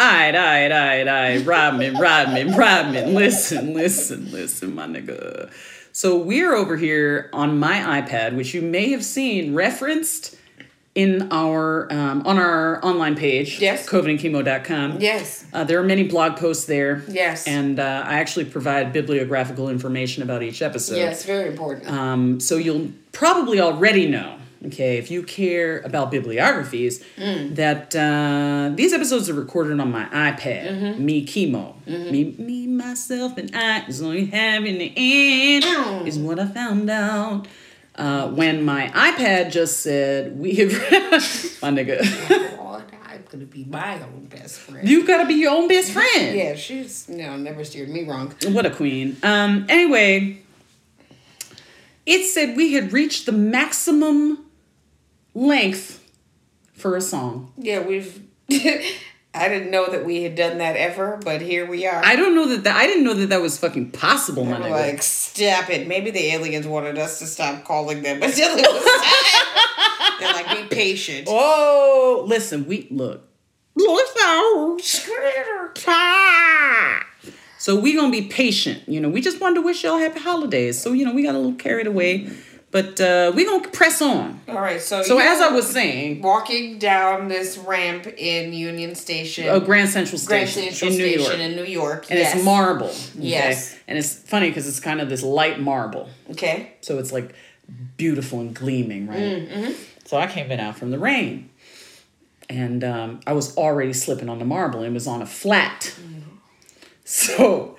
Alright, alright, alright, alright. Rodman, Rodman, Rodman. Listen, listen, listen, my nigga. So we're over here on my iPad, which you may have seen referenced in our um, on our online page. Yes. COVIDandchemo.com. Yes. Uh, there are many blog posts there. Yes. And uh, I actually provide bibliographical information about each episode. yes, very important. Um, so you'll probably already know, okay, if you care about bibliographies, Mm. that uh, these episodes are recorded on my iPad. Mm-hmm. Me chemo. Me, me, myself, and I is have in the end Ow. is what I found out. Uh, when my iPad just said we have my nigga, oh, I'm gonna be my own best friend. you gotta be your own best friend. yeah, she's no never steered me wrong. What a queen. Um, anyway, it said we had reached the maximum length for a song. Yeah, we've. I didn't know that we had done that ever, but here we are. I don't know that, that I didn't know that that was fucking possible, my We're like, stop it. Maybe the aliens wanted us to stop calling them it was. They're like, be patient. oh, listen, we look. Lord. So we gonna be patient. You know, we just wanted to wish y'all happy holidays. So you know, we got a little carried away, but uh, we gonna press on. All right, so So as I was saying, walking down this ramp in Union Station, uh, Grand Central Grand Station Central in New Station York. in New York, and yes. it's marble. okay? Yes. And it's funny because it's kind of this light marble. Okay. So it's like beautiful and gleaming, right? Mm-hmm. So I came in out from the rain. And um, I was already slipping on the marble and it was on a flat. So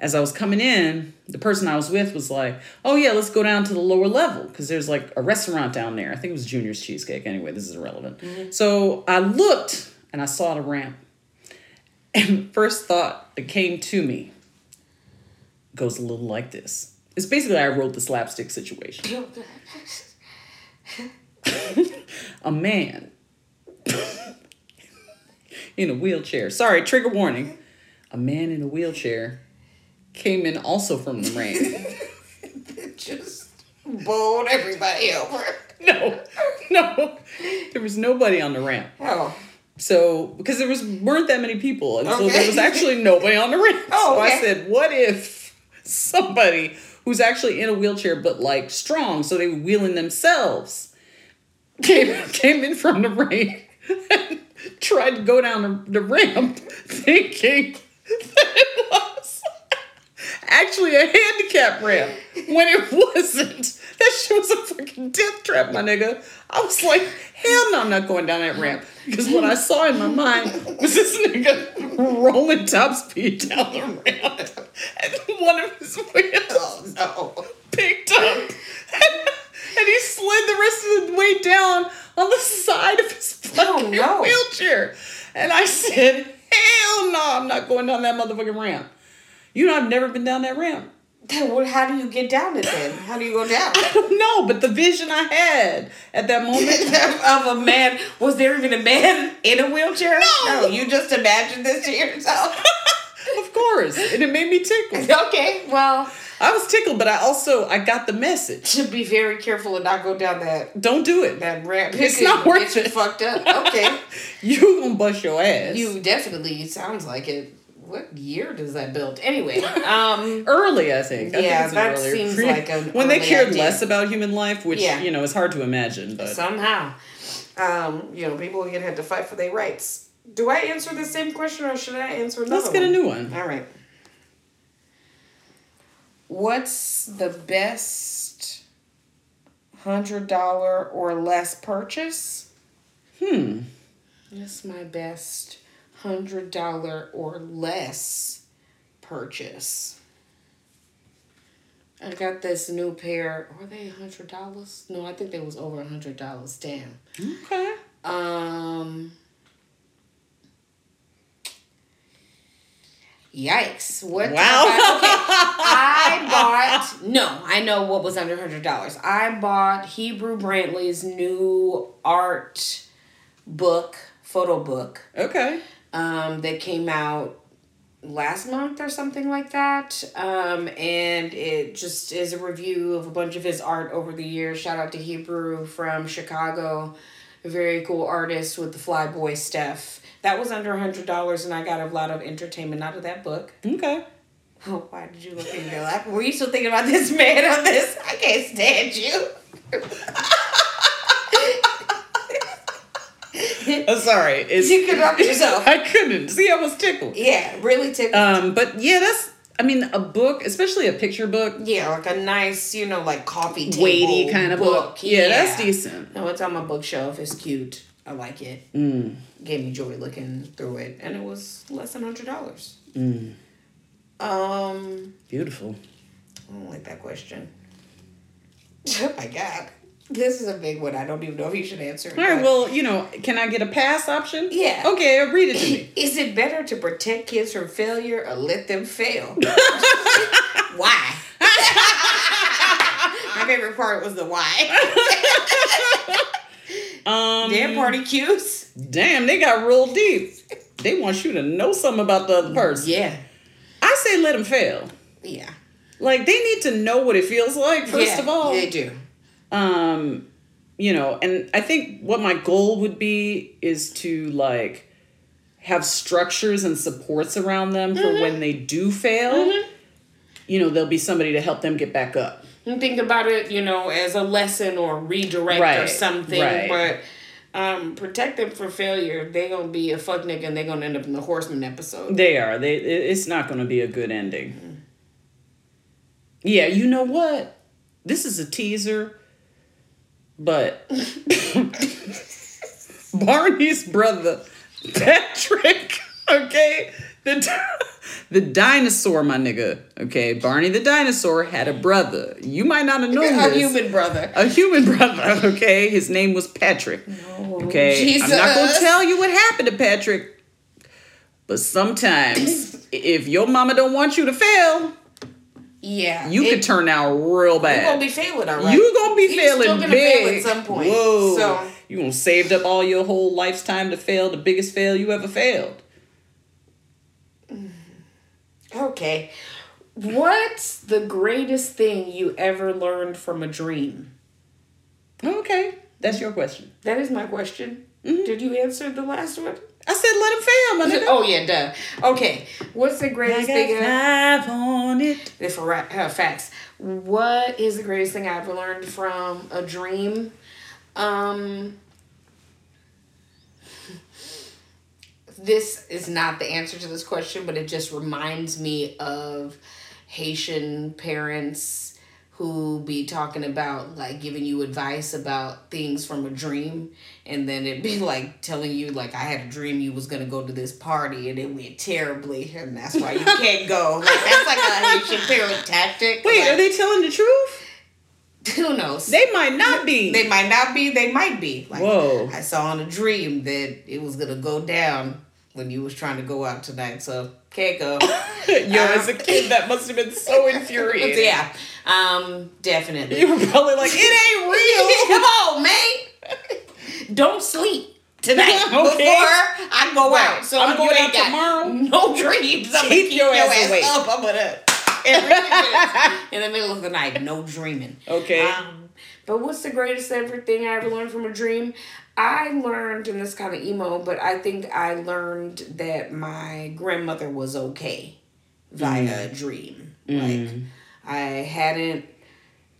as I was coming in, the person I was with was like, oh, yeah, let's go down to the lower level because there's like a restaurant down there. I think it was Junior's Cheesecake. Anyway, this is irrelevant. Mm-hmm. So I looked and I saw the ramp. And first thought that came to me goes a little like this. It's basically I wrote the slapstick situation. A man in a wheelchair. Sorry, trigger warning. A man in a wheelchair came in also from the rain. Just bowled everybody over. no, no, there was nobody on the ramp. Oh. So because there was weren't that many people, and so there was actually nobody on the ramp. Oh, So I said, what if somebody who's actually in a wheelchair but like strong, so they were wheeling themselves, came came in from the rain and tried to go down the, the ramp, thinking it actually a handicap ramp when it wasn't. That shit was a fucking death trap, my nigga. I was like, hell no, I'm not going down that ramp. Because what I saw in my mind was this nigga rolling top speed down the ramp. And one of his wheels Oh no. picked up. And he slid the rest of the way down on the side of his oh, fucking no. wheelchair. And I said, hell no, I'm not going down that motherfucking ramp. You know, I've never been down that ramp. Then what- How do you get down it then? How do you go down? I don't know, but the vision I had at that moment. of a man. Was there even a man in a wheelchair? No. you just imagined this to yourself. of course. And it made me tickle. okay, well, I was tickled, but I also I got the message. should be very careful and not go down that Don't do it. that ramp. It's could not worth it. Fucked up. Okay, You gonna bust your ass. you definitely sounds like it. What year does that build? Anyway, um, early, I think. I Yeah, it's that earlier. seems like an when they cared idea. less about human life, which Yeah. you know is hard to imagine. But somehow, um, you know, people again had to fight for their rights. Do I answer the same question or should I answer another let's get a new one. All right. What's the best hundred dollar or less purchase? Hmm. That's my best hundred dollar or less purchase. I got this new pair. Were they a hundred dollars? No, I think they was over a hundred dollars. Damn. Okay. Um. Yikes! What? Wow. I, okay, I bought. No, I know what was under hundred dollars. I bought Hebru Brantley's new art book, photo book, Okay. Um, that came out last month or something like that. Um, and it just is a review of a bunch of his art over the years. Shout out to Hebru from Chicago, a very cool artist with the Flyboy stuff. That was under a hundred dollars, and I got a lot of entertainment out of that book. Okay. Oh, why did you look in your lap? Were you still thinking about this man on this? I can't stand you. I'm sorry. It's, You could help yourself. I couldn't. See, I was tickled. Yeah, really tickled. Um, but yeah, that's. I mean, a book, especially a picture book, yeah, like a nice, you know, like coffee table weighty kind of book. Yeah, that's decent. No, it's on my bookshelf. It's cute. I like it. Mm. Gave me joy looking through it, and it was less than hundred dollars. Mm. Um, Beautiful. I don't like that question. Oh my god, this is a big one. I don't even know if you should answer. All right. but- Well, you know, can I get a pass option? Yeah. Okay, read it to me. Is it better to protect kids from failure or let them fail? why? My favorite part was the why. Um, Damn party cues. damn, they got real deep. They want you to know something about the other person. Yeah. I say let them fail. Yeah. Like they need to know what it feels like first Yeah, of all. They do. Um you know and i think what my goal would be is to like have structures and supports around them for Mm-hmm. when they do fail you know there'll be somebody to help them get back up And think about it, you know, as a lesson or redirect or something. right. But um, protect them from failure. They're gonna be a fuck nigga and they gonna end up in the horseman episode. they are they it's not going to be a good ending yeah you know what this is a teaser but barney's brother patrick okay? The the dinosaur my nigga okay? Barney the dinosaur had a brother. You might not have known a this. human brother. a human brother okay? His name was patrick No, okay? I'm not gonna tell you what happened to patrick but sometimes if your mama don't want you to fail Yeah. you it- could turn out real bad. You gonna be failing, all right? you gonna be He's failing still gonna big fail at some point. Whoa. So- you gonna saved up all your whole life's time to fail the biggest fail you ever failed. Okay. What's the greatest thing you ever learned from a dream? Okay, that's your question. That is my question. Mm-hmm. Did you answer the last one? I said let him fail. Oh yeah, duh. Okay. What's the I greatest got thing? five on it. If for uh, facts, what is the greatest thing I ever learned from a dream? Um, this is not the answer to this question, but it just reminds me of Haitian parents who be talking about like giving you advice about things from a dream and then it'd be like telling you like I had a dream you was gonna go to this party and it went terribly and that's why you can't go. Like that's like a Haitian parent tactic. Wait, like, are they telling the truth? who knows? They might not be. They might not be. They might be. Like, Whoa. I saw in a dream that it was gonna go down when you was trying to go out tonight. So go. Yo, as a kid, that must have been so infuriating. yeah. Um. Definitely. You were probably like, it ain't real. Come on, man. Don't sleep tonight Okay. before I go Right. out. So I'm going out tomorrow. No dreams. I'm gonna Keep your ass awake. up. I'm gonna every in the middle of the night. No dreaming. Okay. Um, but what's the greatest ever thing I ever learned from a dream? I learned, and this kind of emo, but I think I learned that my grandmother was okay via mm. a dream. Mm. Like I hadn't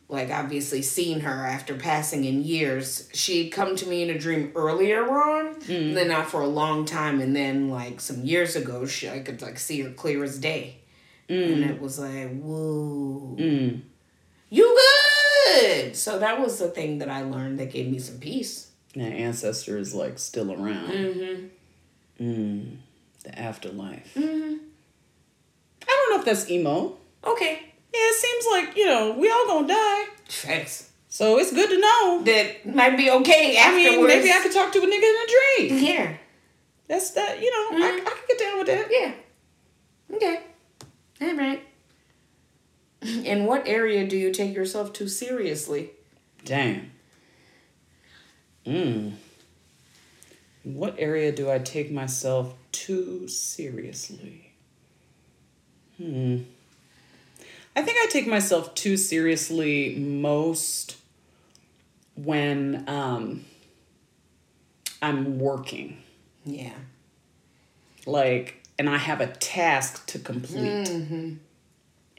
like obviously seen her after passing in years. She'd come to me in a dream earlier on, mm. then not for a long time, and then like some years ago, she I could like see her clear as day, and it was like whoa, Mm. you good. So that was the thing that I learned that gave me some peace. That ancestor is like still around. Mm-hmm. Mm. The afterlife. Mm-hmm. I don't know if that's emo. Okay, Yeah, it seems like, you know, we all gonna die. thanks. So it's good to know. That might be okay I mean, maybe I could talk to a nigga in a dream. Yeah. That's that, you know, I, I can get down with that. Yeah. Okay. All right. In what area do you take yourself too seriously? Damn. Mm. What area do I take myself too seriously? Hmm. I think I take myself too seriously most when um, I'm working. Yeah. like, and I have a task to complete. Mm-hmm.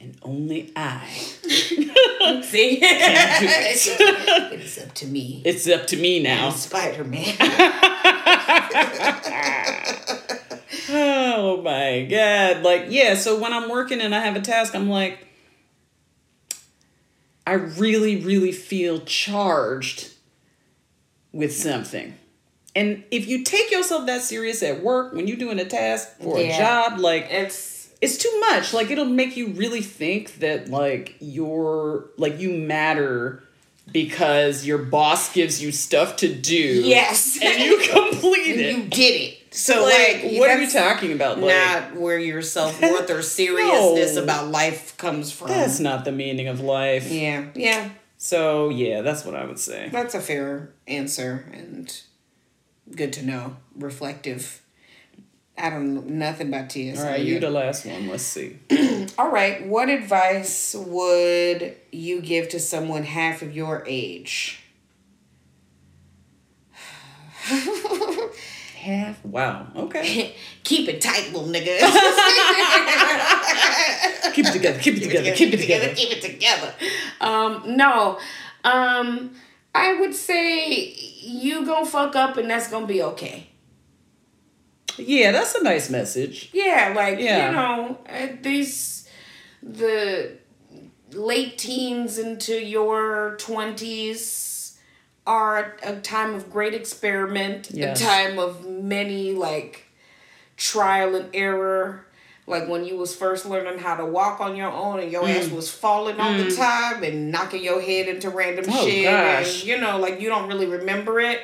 And only I. See? it's up to me. It's up to me now. Spider Man. Oh my god. Like, yeah, so when I'm working and I have a task, I'm like, I really, really feel charged with something. And if you take yourself that serious at work when you're doing a task or a job, like It's it's too much. Like it'll make you really think that like you're like you matter because your boss gives you stuff to do. yes. And you complete And it. you did it. So like, like, what are you talking about? Like, Not where your self worth or seriousness No. about life comes from. that's not the meaning of life. yeah, yeah. So yeah, that's what I would say. That's a fair answer and good to know. Reflective. I don't know nothing about TSA. All right, you the last one. Let's see. All right. What advice would you give to someone half of your age? Half. Wow. Okay. Keep it tight, little nigga. Keep it together. Keep it together. Keep it together. Keep it together. Um, no. Um, I would say you gonna fuck up and that's gonna be okay. Yeah, that's a nice message. Yeah, like Yeah. you know, uh, these the late teens into your twenties are a time of great experiment, Yes. a time of many like trial and error. Like when you was first learning how to walk on your own and your ass Mm. was falling all the time and knocking your head into random Oh, shit gosh. and you know like you don't really remember it.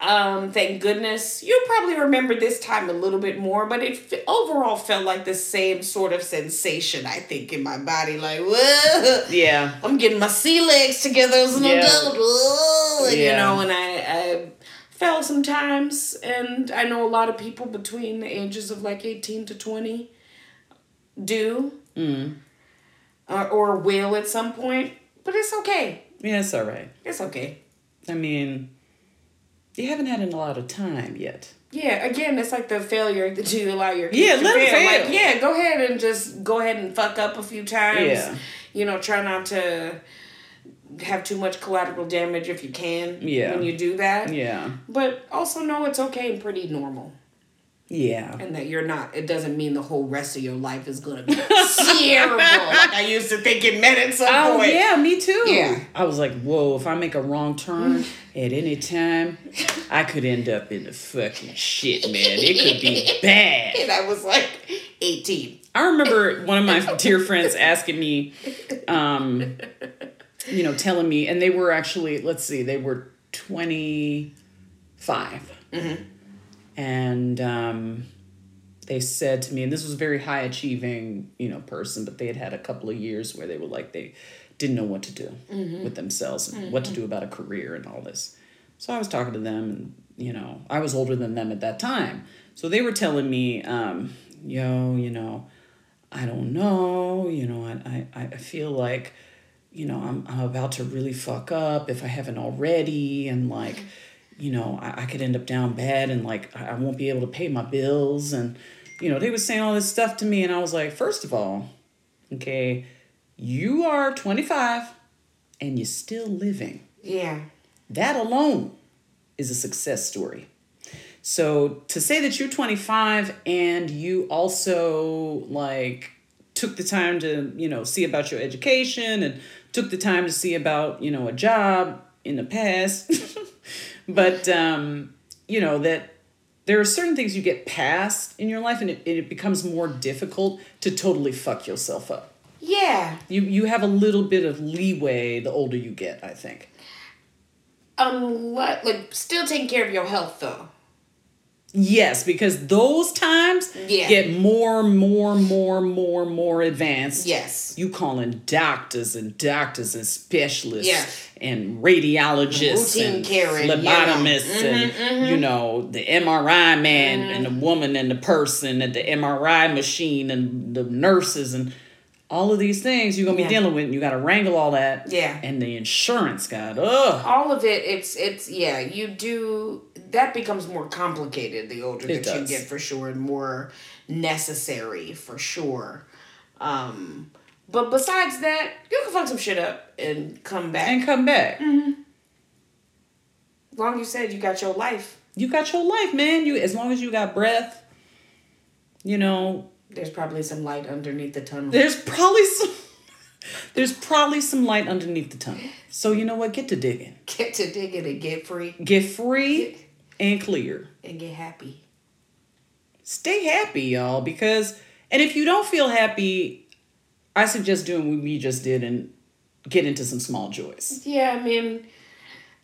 Um, thank goodness. You probably remember this time a little bit more, but it f- overall felt like the same sort of sensation, I think, in my body. Like, whoa, Yeah. I'm getting my sea legs together as an Yeah. adult. Whoa, you Yeah. know, and I, I fell sometimes, and I know a lot of people between the ages of like 18 to 20 do Mm. uh, or will at some point, but it's okay. Yeah, it's all right. It's okay. I mean, you haven't had in a lot of time yet. Yeah, again, it's like the failure that you allow your kids Yeah, to let fail. fail. Like, yeah, go ahead and just go ahead and fuck up a few times. Yeah. You know, try not to have too much collateral damage if you can. Yeah. When you do that. Yeah. But also know it's okay and pretty normal. Yeah. And that you're not, it doesn't mean the whole rest of your life is going to be terrible. Like I used to think it meant at some Oh point. yeah, me too. Yeah. I was like, whoa, if I make a wrong turn at any time, I could end up in the fucking shit, man. It could be bad. And I was like 18. I remember one of my dear friends asking me, um, you know, telling me, and they were actually, let's see, they were 25. And um, they said to me, and this was a very high achieving, you know, person, but they had had a couple of years where they were like, they didn't know what to do with themselves and what to do about a career and all this. So I was talking to them, and, you know, I was older than them at that time. So they were telling me, um, yo, you know, I don't know, you know, I, I, I feel like, you know, I'm, I'm about to really fuck up if I haven't already. And like, you know, I, I could end up down bad and like, I won't be able to pay my bills. And, you know, they were saying all this stuff to me. And I was like, first of all, okay, you are 25 and you're still living. Yeah. That alone is a success story. So to say that you're 25 and you also like took the time to, you know, see about your education and took the time to see about, you know, a job in the past. but um, you know, that there are certain things you get past in your life and it, it becomes more difficult to totally fuck yourself up. Yeah. You you have a little bit of leeway the older you get, I think. Unless, like, still taking care of your health, though. Yes, because those times Yeah. get more, more, more, more, more advanced. Yes. You calling doctors and doctors and specialists Yeah. and radiologists Routine and caring, you know. phlebotomists Mhm, and you know the MRI man and Mm-hmm. the woman and the person and the MRI machine and the nurses and all of these things you're gonna be Yeah. dealing with. And you got to wrangle all that. Yeah. And the insurance guy, ugh. all of it it's it's yeah you do that becomes more complicated the older It that you get for sure and more necessary for sure. Um, but besides that, you can fuck some shit up and come back. And come back. long as you said you got your life, You got your life, man. You as long as you got breath, you know, there's probably some light underneath the tunnel. there's probably some there's probably some light underneath the tunnel. So you know what? Get to digging. Get to digging and get free Get free and clear. and get happy. Stay happy, y'all, because and if you don't feel happy, I suggest doing what we just did and get into some small joys. Yeah, I mean,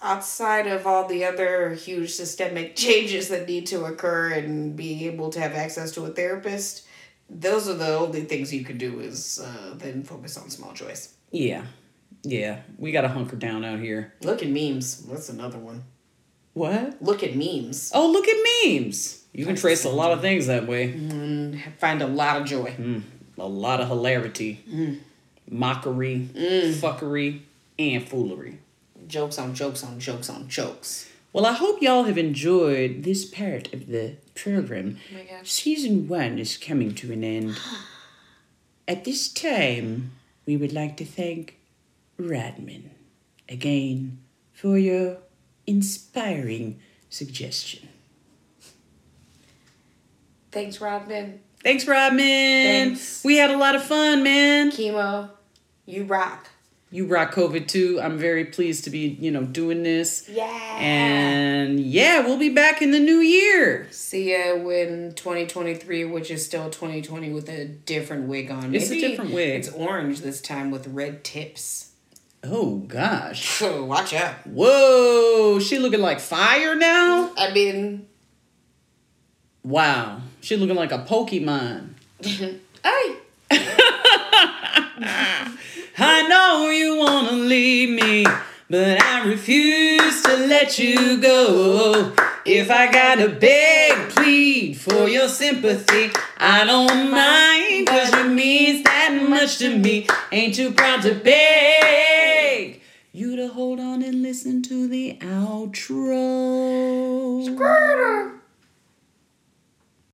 outside of all the other huge systemic changes that need to occur and being able to have access to a therapist, those are the only things you can do is uh, then focus on small joys. Yeah. Yeah. We gotta hunker down out here. Look at memes. That's another one. What? Look at memes. Oh, look at memes. You can trace a lot of things that way. Mm, and find a lot of joy. Mm, a lot of hilarity, mm. mockery, fuckery, and foolery. Jokes on jokes on jokes on jokes. Well, I hope y'all have enjoyed this part of the program. Oh my gosh. Season one is coming to an end. At this time, we would like to thank Rodman again for your inspiring suggestion. Thanks, Rodman. Thanks, Rodman. Thanks. We had a lot of fun, man. Chemo, you rock. You rock COVID too. I'm very pleased to be, you know, doing this. Yeah. And yeah, we'll be back in the new year. See ya when 2023, which is still 2020 with a different wig on. It's a different wig. It's orange this time with red tips. Oh gosh. So watch out. Whoa, she looking like fire now? I mean, Wow. She looking like a Pokemon. hey, I know you wanna leave me, but I refuse to let you go. If I gotta beg, plead for your sympathy, I don't mind, cause you means that much to me. Ain't too proud to beg you to hold on and listen to the outro. Murder.